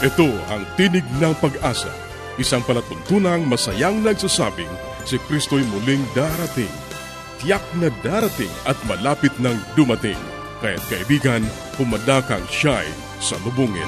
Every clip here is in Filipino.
Ito ang Tinig ng Pag-asa, isang palatuntunang masayang nagsasabing si Kristo'y muling darating. Tiyak na darating at malapit nang dumating. Kaya't kaibigan, pumadakang siya'y sa lubungin.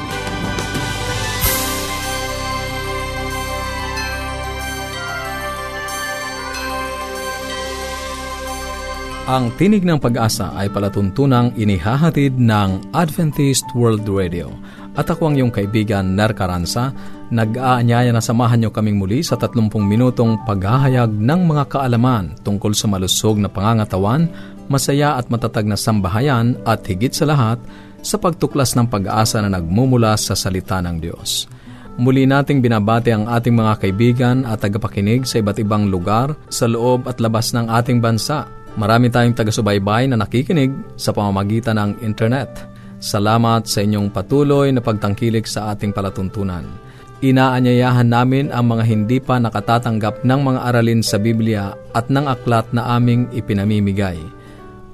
Ang Tinig ng Pag-asa ay palatuntunang inihahatid ng Adventist World Radio – at ako ang iyong kaibigan, Ner Caranza, nag-aanyaya na samahan niyo kaming muli sa 30 minutong paghahayag ng mga kaalaman tungkol sa malusog na pangangatawan, masaya at matatag na sambahayan at higit sa lahat, sa pagtuklas ng pag-asa na nagmumula sa salita ng Diyos. Muli nating binabati ang ating mga kaibigan at tagapakinig sa iba't ibang lugar sa loob at labas ng ating bansa. Marami tayong taga-subaybay na nakikinig sa pamamagitan ng internet. Salamat sa inyong patuloy na pagtangkilik sa ating palatuntunan. Inaanyayahan namin ang mga hindi pa nakatatanggap ng mga aralin sa Biblia at ng aklat na aming ipinamimigay.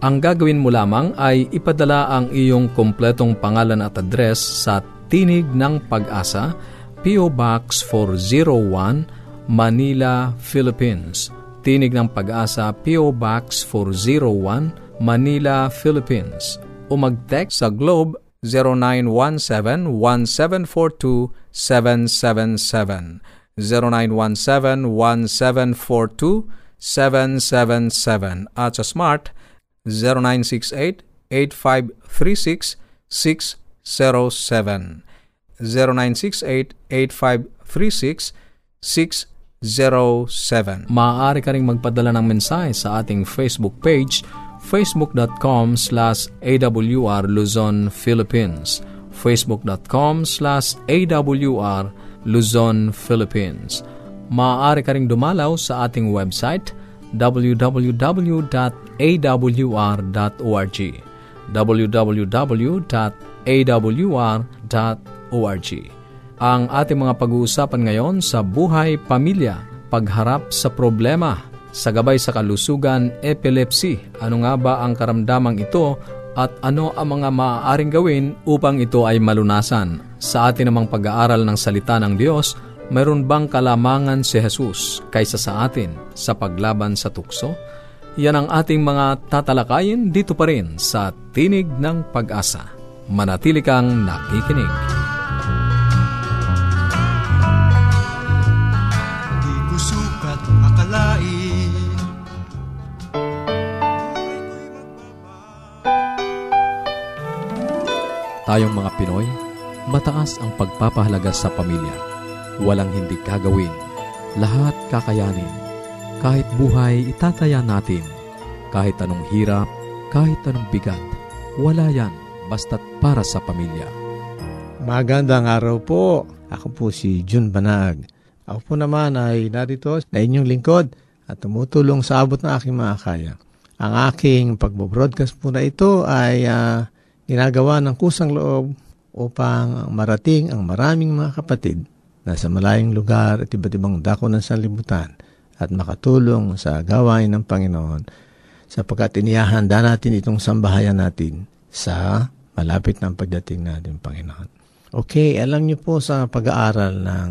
Ang gagawin mo lamang ay ipadala ang iyong kompletong pangalan at address sa Tinig ng Pag-asa, P.O. Box 401, Manila, Philippines. Tinig ng Pag-asa, P.O. Box 401, Manila, Philippines o mag-text sa Globe 0917-1742-777. 0917-1742-777 at sa Smart 0968-8536-607. 0968-8536-607. Maaari ka ring magpadala ng mensahe sa ating Facebook page facebook.com slash awr Luzon, Philippines. Facebook.com slash awr Luzon, Philippines. Maaari ka ring dumalaw sa ating website www.awr.org www.awr.org Ang ating mga pag-uusapan ngayon sa buhay pamilya, pagharap sa problema, sa gabay sa kalusugan, epilepsy. Ano nga ba ang karamdamang ito at ano ang mga maaaring gawin upang ito ay malunasan? Sa atin namang pag-aaral ng salita ng Diyos, mayroon bang kalamangan si Jesus kaysa sa atin sa paglaban sa tukso? Yan ang ating mga tatalakayin dito pa rin sa Tinig ng Pag-asa. Manatili kang nakikinig. Tayong mga Pinoy, mataas ang pagpapahalaga sa pamilya. Walang hindi kagawin. Lahat kakayanin. Kahit buhay, itataya natin. Kahit anong hirap, kahit anong bigat, wala yan basta't para sa pamilya. Magandang araw po. Ako po si Jun Banag. Ako po naman ay narito na inyong lingkod at tumutulong sa abot ng aking mga kaya. Ang aking pagbo-broadcast po na ito ay uh, ginagawa ng kusang loob upang marating ang maraming mga kapatid na sa malayong lugar at iba't ibang dako ng sanlibutan at makatulong sa gawain ng Panginoon sapagkat inihahanda natin itong sambahayan natin sa malapit ng pagdating natin, Panginoon. Okay, alam niyo po sa pag-aaral ng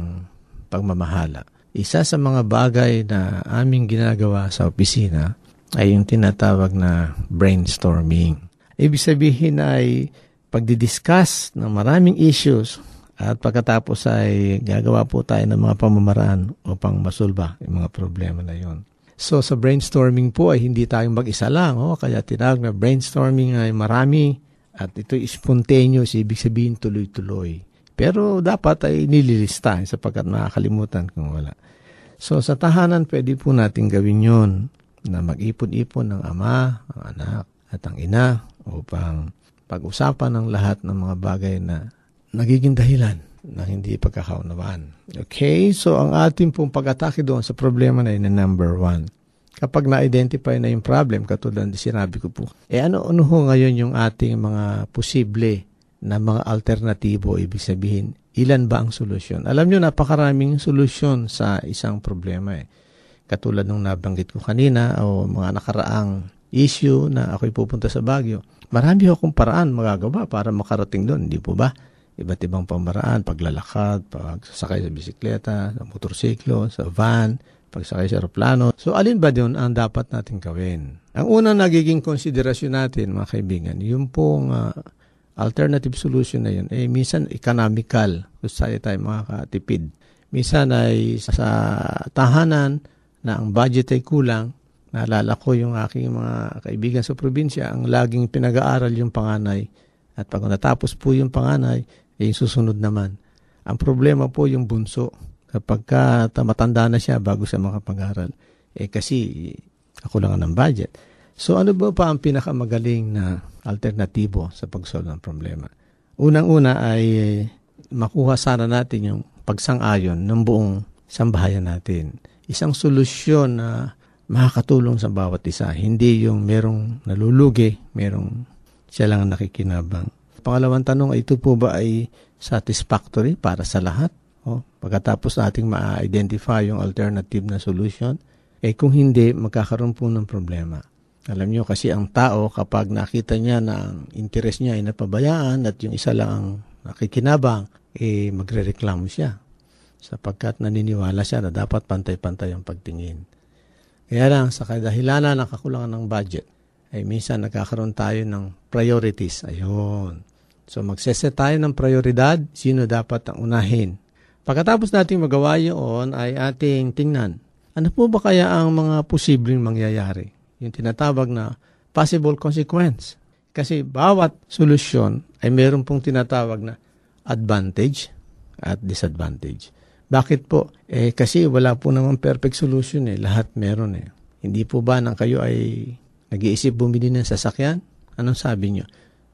pagmamahala, isa sa mga bagay na aming ginagawa sa opisina ay yung tinatawag na brainstorming. Ibig sabihin ay pagdidiscuss ng maraming issues at pagkatapos ay gagawa po tayo ng mga pamamaraan upang masulba yung mga problema na yon. So sa brainstorming po ay hindi tayong mag-isa lang. Oh, kaya tinawag na brainstorming ay marami at ito spontaneous, ibig sabihin tuloy-tuloy. Pero dapat ay nililista sapagkat nakakalimutan kung wala. So sa tahanan pwede po natin gawin yon na mag-ipon-ipon ng ama, ang anak, at ang ina upang pag-usapan ng lahat ng mga bagay na nagiging dahilan ng hindi pagkakaunawaan. Okay, so ang ating pong pag-atake doon sa problema na yun na number one. Kapag na-identify na yung problem, katulad ng sinabi ko po, eh ano, ano ho ngayon yung ating mga posible na mga alternatibo, ibig sabihin, ilan ba ang solusyon? Alam nyo, napakaraming solusyon sa isang problema eh. Katulad nung nabanggit ko kanina o mga nakaraang issue na ako'y pupunta sa Baguio, marami akong paraan magagawa para makarating doon, hindi po ba? iba't ibang pamaraan, paglalakad, pagsasakay sa bisikleta, sa motorsiklo, sa van, pagsakay sa aeroplano. So, alin ba doon ang dapat natin gawin? Ang unang nagiging konsiderasyon natin, mga kaibigan, yung pong uh, alternative solution na yun, eh, minsan economical, kung saan tayo makakatipid. Minsan ay sa tahanan na ang budget ay kulang, naalala ko yung aking mga kaibigan sa probinsya, ang laging pinag-aaral yung panganay. At pag natapos po yung panganay, eh, susunod naman. Ang problema po yung bunso. Kapag ka matanda na siya bago siya makapag-aral, eh kasi ako lang ng budget. So ano ba pa ang pinakamagaling na alternatibo sa pag-solve ng problema? Unang-una ay eh, makuha sana natin yung pagsang-ayon ng buong sambahayan natin. Isang solusyon na makakatulong sa bawat isa. Hindi yung merong nalulugi, merong siya lang ang nakikinabang. Pangalawang tanong, ito po ba ay satisfactory para sa lahat? O, pagkatapos nating ma-identify yung alternative na solution, eh kung hindi, magkakaroon po ng problema. Alam nyo kasi ang tao kapag nakita niya na ang interest niya ay napabayaan at yung isa lang ang nakikinabang, eh magre-reklamo siya sapagkat naniniwala siya na dapat pantay-pantay ang pagtingin. Kaya lang, sa kadahilanan ng kakulangan ng budget, ay minsan nagkakaroon tayo ng priorities. Ayun. So magseset tayo ng prioridad, sino dapat ang unahin. Pagkatapos nating magawa yun, ay ating tingnan, ano po ba kaya ang mga posibleng mangyayari? Yung tinatawag na possible consequence. Kasi bawat solusyon ay meron pong tinatawag na advantage at disadvantage. Bakit po? Eh kasi wala po naman perfect solution eh. Lahat meron eh. Hindi po ba nang kayo ay nag-iisip bumili ng sasakyan? Anong sabi nyo?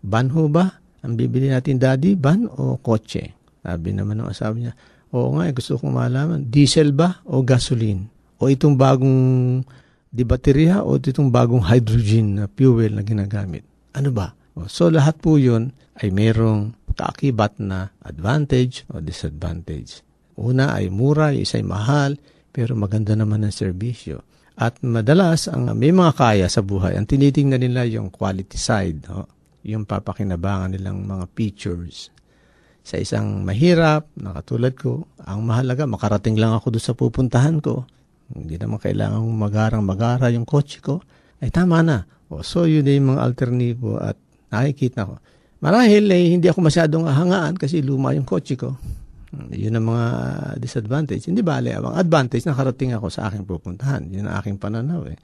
Ban ho ba? Ang bibili natin daddy, ban o kotse? Sabi naman ng asawa niya, oo nga, eh, gusto kong malaman, diesel ba o gasoline? O itong bagong di baterya o itong bagong hydrogen na fuel na ginagamit? Ano ba? So lahat po yun ay mayroong kaakibat na advantage o disadvantage. Una ay mura, isa ay mahal, pero maganda naman ang serbisyo. At madalas, ang may mga kaya sa buhay, ang tinitingnan nila yung quality side, no? yung papakinabangan nilang mga features. Sa isang mahirap, na katulad ko, ang mahalaga, makarating lang ako doon sa pupuntahan ko. Hindi naman kailangan magarang-magara yung kotse ko. Ay tama na. O, so yun yung mga alternatibo at nakikita ko. Marahil eh, hindi ako masyadong ahangaan kasi luma yung kotse ko. Yun ang mga disadvantage. Hindi bale, ang advantage, nakarating ako sa aking pupuntahan. Yun ang aking pananaw eh.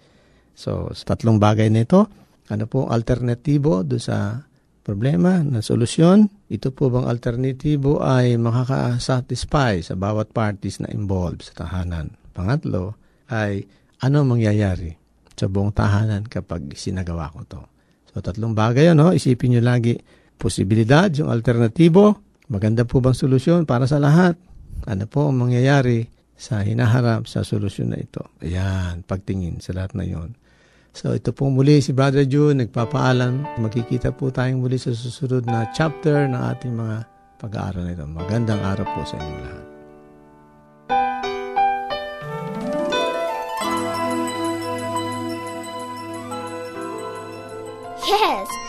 So, sa tatlong bagay na ito, ano po alternatibo do sa problema na solusyon? Ito po bang alternatibo ay makaka-satisfy sa bawat parties na involved sa tahanan? Pangatlo ay ano mangyayari sa buong tahanan kapag sinagawa ko to? So, tatlong bagay, no? isipin nyo lagi, posibilidad, yung alternatibo, Maganda po bang solusyon para sa lahat? Ano po ang mangyayari sa hinaharap sa solusyon na ito? Ayan, pagtingin sa lahat na yon. So ito po muli si Brother June, nagpapaalam. Magkikita po tayong muli sa susunod na chapter ng ating mga pag-aaral na ito. Magandang araw po sa inyo lahat. Yes!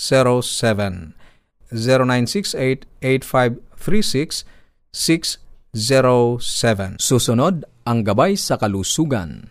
0968 0968-8536-607. Susunod, ang gabay sa kalusugan.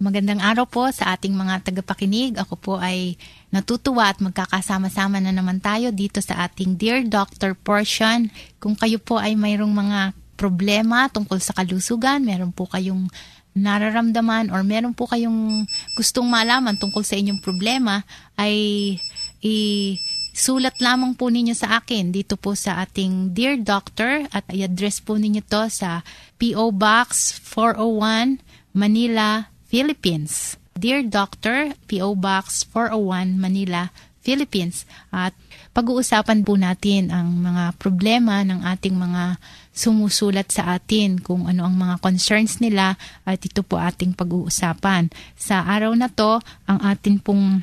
Magandang araw po sa ating mga tagapakinig. Ako po ay natutuwa at magkakasama-sama na naman tayo dito sa ating Dear Doctor portion. Kung kayo po ay mayroong mga problema tungkol sa kalusugan, meron po kayong nararamdaman or meron po kayong gustong malaman tungkol sa inyong problema, ay i-sulat lamang po ninyo sa akin dito po sa ating Dear Doctor at i-address po ninyo to sa P.O. Box 401 Manila, Philippines. Dear Doctor, P.O. Box 401 Manila, Philippines. At pag-uusapan po natin ang mga problema ng ating mga sumusulat sa atin kung ano ang mga concerns nila at ito po ating pag-uusapan. Sa araw na to, ang atin pong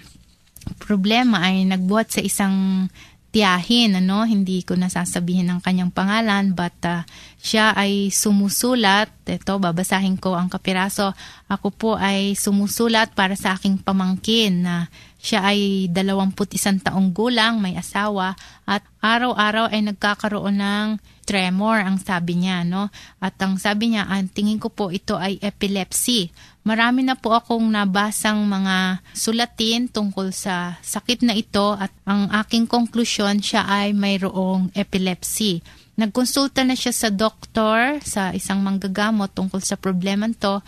problema ay nagbuhat sa isang tiyahin, ano, hindi ko nasasabihin ang kanyang pangalan, but uh, siya ay sumusulat, ito, babasahin ko ang kapiraso, ako po ay sumusulat para sa aking pamangkin na siya ay 21 taong gulang, may asawa, at araw-araw ay nagkakaroon ng tremor, ang sabi niya, no? At ang sabi niya, ang tingin ko po ito ay epilepsy. Marami na po akong nabasang mga sulatin tungkol sa sakit na ito at ang aking konklusyon siya ay mayroong epilepsy. Nagkonsulta na siya sa doktor, sa isang manggagamot tungkol sa problema to,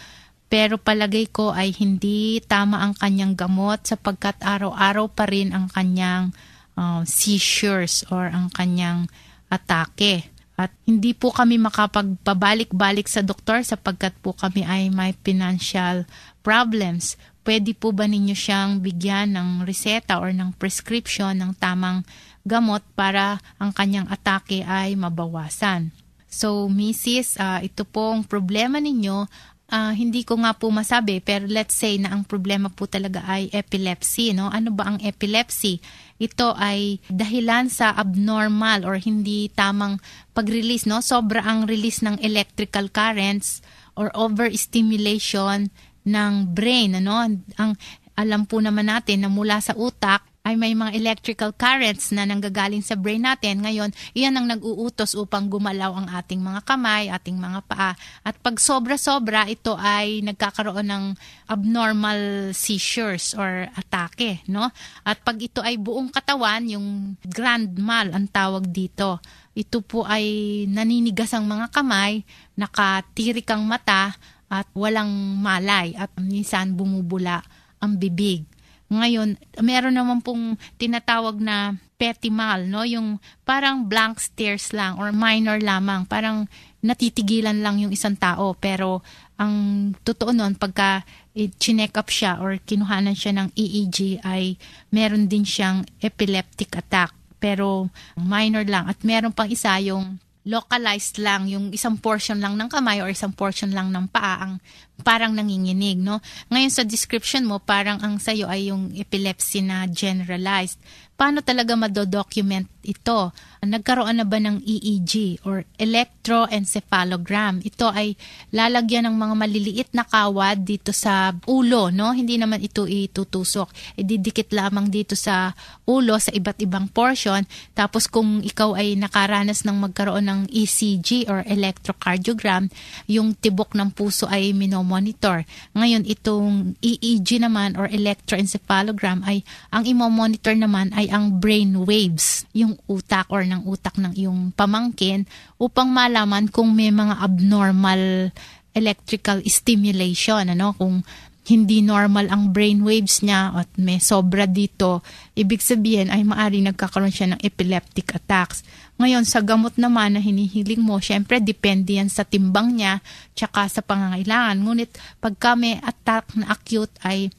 pero palagay ko ay hindi tama ang kanyang gamot sapagkat araw-araw pa rin ang kanyang uh, seizures or ang kanyang atake. At hindi po kami makapagpabalik-balik sa doktor sapagkat po kami ay may financial problems. Pwede po ba ninyo siyang bigyan ng reseta or ng prescription ng tamang gamot para ang kanyang atake ay mabawasan? So, Mrs., uh, ito pong problema ninyo uh, hindi ko nga po masabi, pero let's say na ang problema po talaga ay epilepsy. No? Ano ba ang epilepsy? Ito ay dahilan sa abnormal or hindi tamang pag-release. No? Sobra ang release ng electrical currents or overstimulation ng brain. Ano? Ang alam po naman natin na mula sa utak ay may mga electrical currents na nanggagaling sa brain natin. Ngayon, iyan ang nag-uutos upang gumalaw ang ating mga kamay, ating mga paa. At pag sobra-sobra, ito ay nagkakaroon ng abnormal seizures or atake. No? At pag ito ay buong katawan, yung grand mal ang tawag dito. Ito po ay naninigas ang mga kamay, nakatirik ang mata, at walang malay at minsan bumubula ang bibig. Ngayon, meron naman pong tinatawag na petimal, no? Yung parang blank stares lang or minor lamang. Parang natitigilan lang yung isang tao. Pero ang totoo nun, pagka chinek up siya or kinuhanan siya ng EEG ay meron din siyang epileptic attack. Pero minor lang. At meron pang isa yung localized lang, yung isang portion lang ng kamay or isang portion lang ng paa ang parang nanginginig, no? Ngayon sa description mo, parang ang sayo ay yung epilepsy na generalized paano talaga madodocument ito? Nagkaroon na ba ng EEG or electroencephalogram? Ito ay lalagyan ng mga maliliit na kawad dito sa ulo, no? Hindi naman ito itutusok. Ididikit lamang dito sa ulo sa iba't ibang portion. Tapos kung ikaw ay nakaranas ng magkaroon ng ECG or electrocardiogram, yung tibok ng puso ay minomonitor. Ngayon, itong EEG naman or electroencephalogram ay ang imo-monitor naman ay ang brain waves, yung utak or ng utak ng iyong pamangkin upang malaman kung may mga abnormal electrical stimulation, ano, kung hindi normal ang brain waves niya at may sobra dito, ibig sabihin ay maari nagkakaroon siya ng epileptic attacks. Ngayon, sa gamot naman na hinihiling mo, syempre, depende yan sa timbang niya, tsaka sa pangangailangan. Ngunit, pagka may attack na acute ay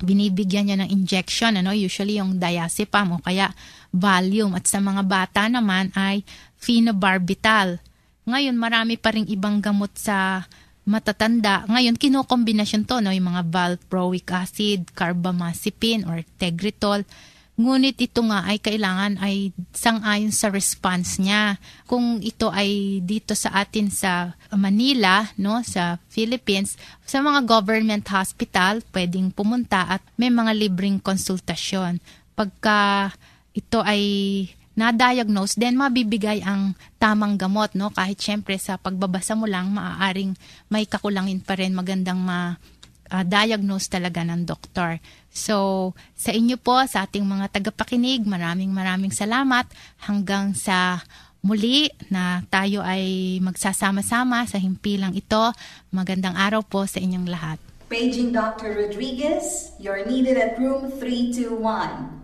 binibigyan niya ng injection, ano, usually yung diazepam o kaya Valium. At sa mga bata naman ay phenobarbital. Ngayon, marami pa ring ibang gamot sa matatanda. Ngayon, kinokombinasyon to, no, yung mga valproic acid, carbamazepine, or tegretol. Ngunit ito nga ay kailangan ay sangayon sa response niya. Kung ito ay dito sa atin sa Manila, no, sa Philippines, sa mga government hospital, pwedeng pumunta at may mga libreng konsultasyon. Pagka ito ay na-diagnose, then mabibigay ang tamang gamot, no? Kahit syempre sa pagbabasa mo lang, maaaring may kakulangin pa rin magandang ma uh, diagnose talaga ng doktor. So, sa inyo po, sa ating mga tagapakinig, maraming maraming salamat hanggang sa muli na tayo ay magsasama-sama sa himpilang ito. Magandang araw po sa inyong lahat. Paging Dr. Rodriguez, you're needed at room 321.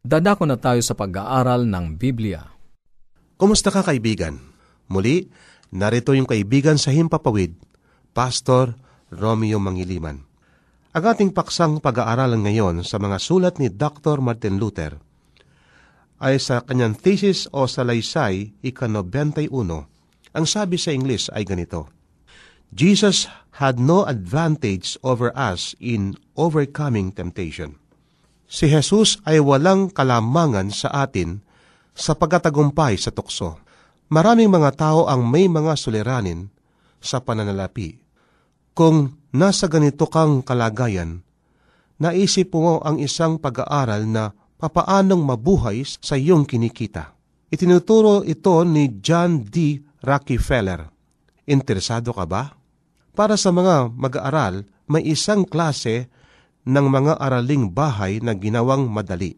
Dadako na tayo sa pag-aaral ng Biblia. Kumusta ka kaibigan? Muli, narito yung kaibigan sa Himpapawid, Pastor Romeo Mangiliman. Ang ating paksang pag-aaralan ngayon sa mga sulat ni Dr. Martin Luther ay sa kanyang thesis o salaysay ika-91. Ang sabi sa English ay ganito, Jesus had no advantage over us in overcoming temptation. Si Jesus ay walang kalamangan sa atin sa pagkatagumpay sa tukso. Maraming mga tao ang may mga suliranin sa pananalapi. Kung nasa ganito kang kalagayan, naisip mo ang isang pag-aaral na papaanong mabuhay sa iyong kinikita. Itinuturo ito ni John D. Rockefeller. Interesado ka ba? Para sa mga mag-aaral, may isang klase ng mga araling bahay na ginawang madali.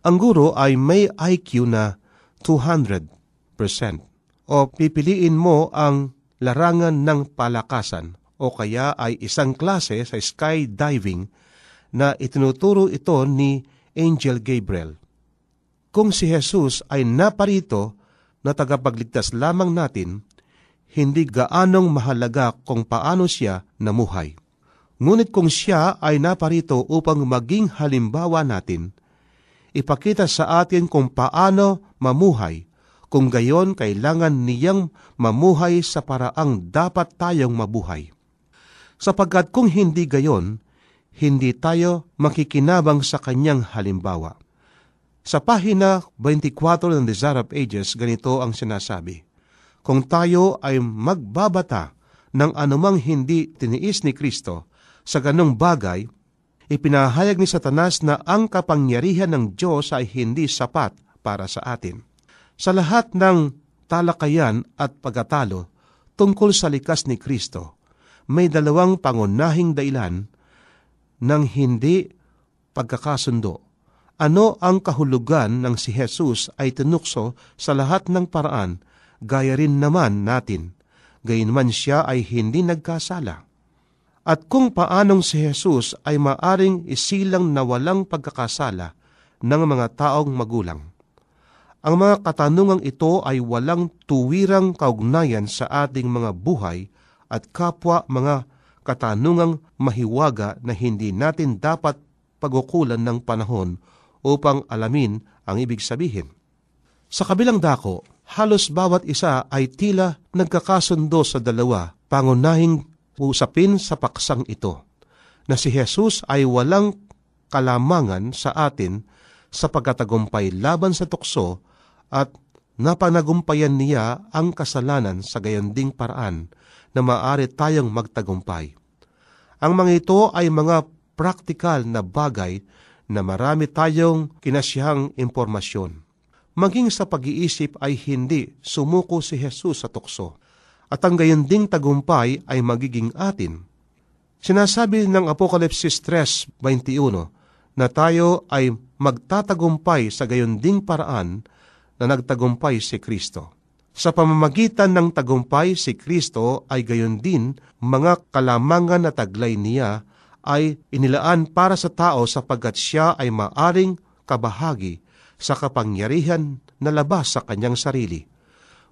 Ang guro ay may IQ na 200% o pipiliin mo ang larangan ng palakasan o kaya ay isang klase sa skydiving na itinuturo ito ni Angel Gabriel. Kung si Jesus ay naparito na tagapagligtas lamang natin, hindi gaanong mahalaga kung paano siya namuhay. Ngunit kung siya ay naparito upang maging halimbawa natin, ipakita sa atin kung paano mamuhay, kung gayon kailangan niyang mamuhay sa paraang dapat tayong mabuhay. Sapagkat kung hindi gayon, hindi tayo makikinabang sa kanyang halimbawa. Sa pahina 24 ng Desire of Ages, ganito ang sinasabi, Kung tayo ay magbabata ng anumang hindi tiniis ni Kristo, sa ganong bagay, ipinahayag ni Satanas na ang kapangyarihan ng Diyos ay hindi sapat para sa atin. Sa lahat ng talakayan at pagkatalo tungkol sa likas ni Kristo, may dalawang pangunahing dailan ng hindi pagkakasundo. Ano ang kahulugan ng si Jesus ay tinukso sa lahat ng paraan, gaya rin naman natin. Gayunman siya ay hindi nagkasala at kung paanong si Jesus ay maaring isilang na walang pagkakasala ng mga taong magulang. Ang mga katanungang ito ay walang tuwirang kaugnayan sa ating mga buhay at kapwa mga katanungang mahiwaga na hindi natin dapat pagukulan ng panahon upang alamin ang ibig sabihin. Sa kabilang dako, halos bawat isa ay tila nagkakasundo sa dalawa, pangunahing usapin sa paksang ito na si Jesus ay walang kalamangan sa atin sa pagkatagumpay laban sa tukso at napanagumpayan niya ang kasalanan sa gayanding paraan na maaari tayong magtagumpay. Ang mga ito ay mga praktikal na bagay na marami tayong kinasiyang impormasyon. Maging sa pag-iisip ay hindi sumuko si Jesus sa tukso at ang gayunding tagumpay ay magiging atin. Sinasabi ng Apokalipsis 3.21 na tayo ay magtatagumpay sa gayunding paraan na nagtagumpay si Kristo. Sa pamamagitan ng tagumpay si Kristo ay gayon din mga kalamangan na taglay niya ay inilaan para sa tao sapagkat siya ay maaring kabahagi sa kapangyarihan na labas sa kanyang sarili.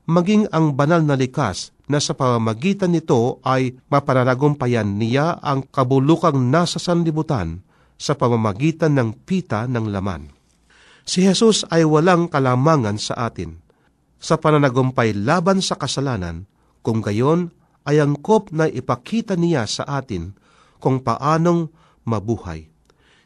Maging ang banal na likas na sa pamamagitan nito ay mapananagumpayan niya ang kabulukang nasa sanlibutan sa pamamagitan ng pita ng laman. Si Jesus ay walang kalamangan sa atin sa pananagumpay laban sa kasalanan, kung gayon ay angkop na ipakita niya sa atin kung paanong mabuhay.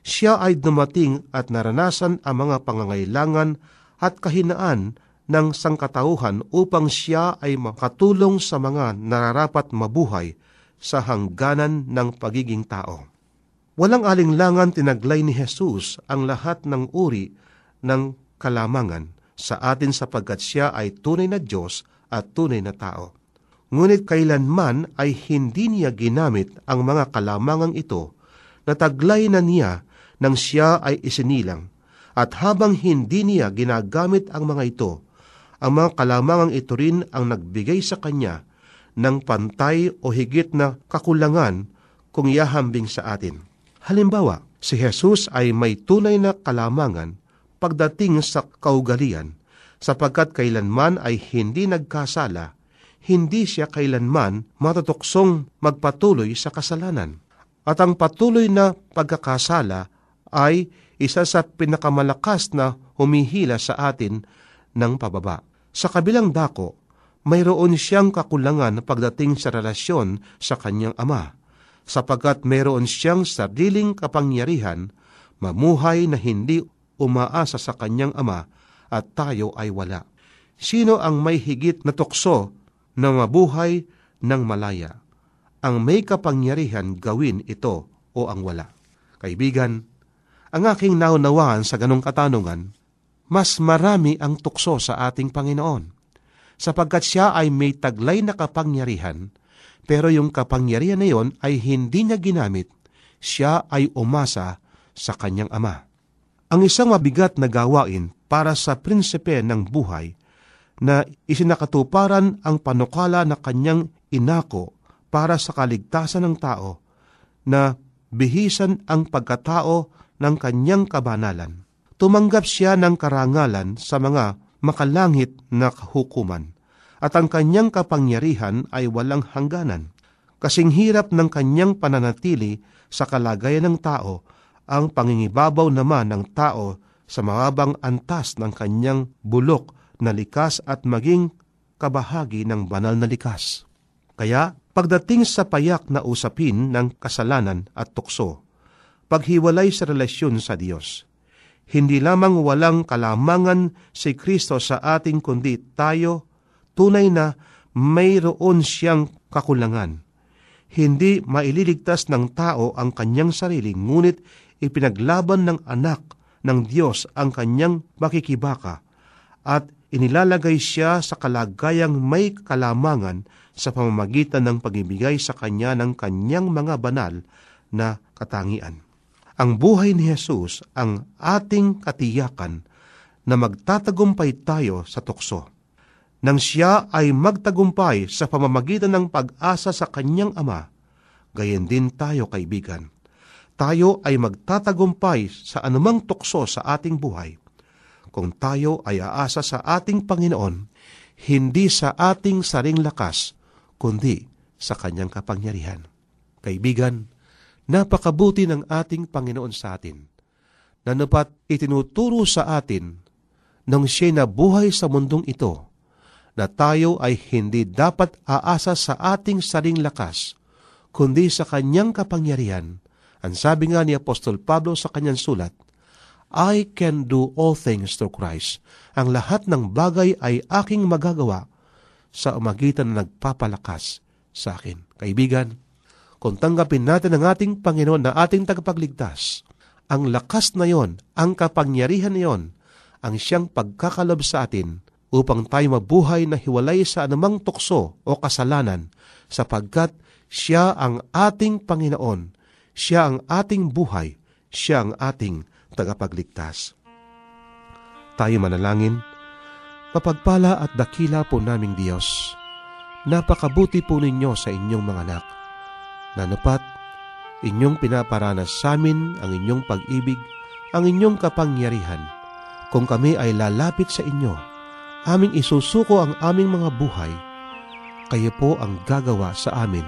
Siya ay dumating at naranasan ang mga pangangailangan at kahinaan ng sangkatauhan upang siya ay makatulong sa mga nararapat mabuhay sa hangganan ng pagiging tao. Walang alinglangan tinaglay ni Jesus ang lahat ng uri ng kalamangan sa atin sapagkat siya ay tunay na Diyos at tunay na tao. Ngunit kailanman ay hindi niya ginamit ang mga kalamangang ito na taglay na niya nang siya ay isinilang. At habang hindi niya ginagamit ang mga ito, ang mga kalamangang ito rin ang nagbigay sa kanya ng pantay o higit na kakulangan kung yahambing sa atin. Halimbawa, si Jesus ay may tunay na kalamangan pagdating sa kaugalian, sapagkat kailanman ay hindi nagkasala hindi siya kailanman matutuksong magpatuloy sa kasalanan. At ang patuloy na pagkakasala ay isa sa pinakamalakas na humihila sa atin ng pababa. Sa kabilang dako, mayroon siyang kakulangan pagdating sa relasyon sa kanyang ama, sapagkat mayroon siyang sariling kapangyarihan, mamuhay na hindi umaasa sa kanyang ama at tayo ay wala. Sino ang may higit na tukso na mabuhay ng malaya. Ang may kapangyarihan gawin ito o ang wala. Kaibigan, ang aking naunawaan sa ganong katanungan, mas marami ang tukso sa ating Panginoon, sapagkat siya ay may taglay na kapangyarihan, pero yung kapangyarihan na yon ay hindi niya ginamit, siya ay umasa sa kanyang ama. Ang isang mabigat na gawain para sa prinsipe ng buhay na isinakatuparan ang panukala na kanyang inako para sa kaligtasan ng tao na bihisan ang pagkatao ng kanyang kabanalan. Tumanggap siya ng karangalan sa mga makalangit na hukuman at ang kanyang kapangyarihan ay walang hangganan. Kasing hirap ng kanyang pananatili sa kalagayan ng tao, ang pangingibabaw naman ng tao sa mababang antas ng kanyang bulok na likas at maging kabahagi ng banal na likas. Kaya, pagdating sa payak na usapin ng kasalanan at tukso, paghiwalay sa relasyon sa Diyos, hindi lamang walang kalamangan si Kristo sa ating kundi tayo, tunay na mayroon siyang kakulangan. Hindi maililigtas ng tao ang kanyang sarili, ngunit ipinaglaban ng anak ng Diyos ang kanyang makikibaka at inilalagay siya sa kalagayang may kalamangan sa pamamagitan ng pagibigay sa kanya ng kanyang mga banal na katangian. Ang buhay ni Jesus ang ating katiyakan na magtatagumpay tayo sa tukso. Nang siya ay magtagumpay sa pamamagitan ng pag-asa sa kanyang ama, gayon din tayo kaibigan. Tayo ay magtatagumpay sa anumang tukso sa ating buhay kung tayo ay aasa sa ating Panginoon, hindi sa ating saring lakas, kundi sa Kanyang kapangyarihan. Kaibigan, napakabuti ng ating Panginoon sa atin, na napat itinuturo sa atin nang siya'y nabuhay sa mundong ito, na tayo ay hindi dapat aasa sa ating saring lakas, kundi sa Kanyang kapangyarihan. Ang sabi nga ni Apostol Pablo sa kanyang sulat, I can do all things through Christ. Ang lahat ng bagay ay aking magagawa sa umagitan na nagpapalakas sa akin. Kaibigan, kung tanggapin natin ang ating Panginoon na ating tagapagligtas, ang lakas na yon, ang kapangyarihan na yon, ang siyang pagkakalob sa atin upang tayo mabuhay na hiwalay sa anumang tukso o kasalanan sapagkat siya ang ating Panginoon, siya ang ating buhay, siya ang ating tagapagligtas. Tayo manalangin, Mapagpala at dakila po naming Diyos. Napakabuti po ninyo sa inyong mga anak. Nanupat, inyong pinaparanas sa amin ang inyong pag-ibig, ang inyong kapangyarihan. Kung kami ay lalapit sa inyo, aming isusuko ang aming mga buhay. Kayo po ang gagawa sa amin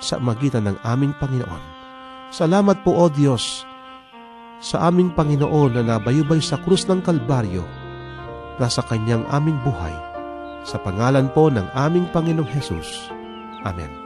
sa magitan ng aming Panginoon. Salamat po, O Diyos, sa aming Panginoon na nabayubay sa krus ng Kalbaryo nasa kanyang aming buhay. Sa pangalan po ng aming Panginoong Hesus. Amen.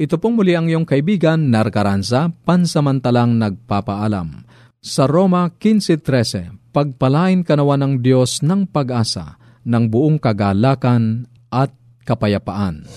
ito pong muli ang iyong kaibigan, Narcaranza, pansamantalang nagpapaalam. Sa Roma 15.13, pagpalain kanawa ng Diyos ng pag-asa, ng buong kagalakan at kapayapaan.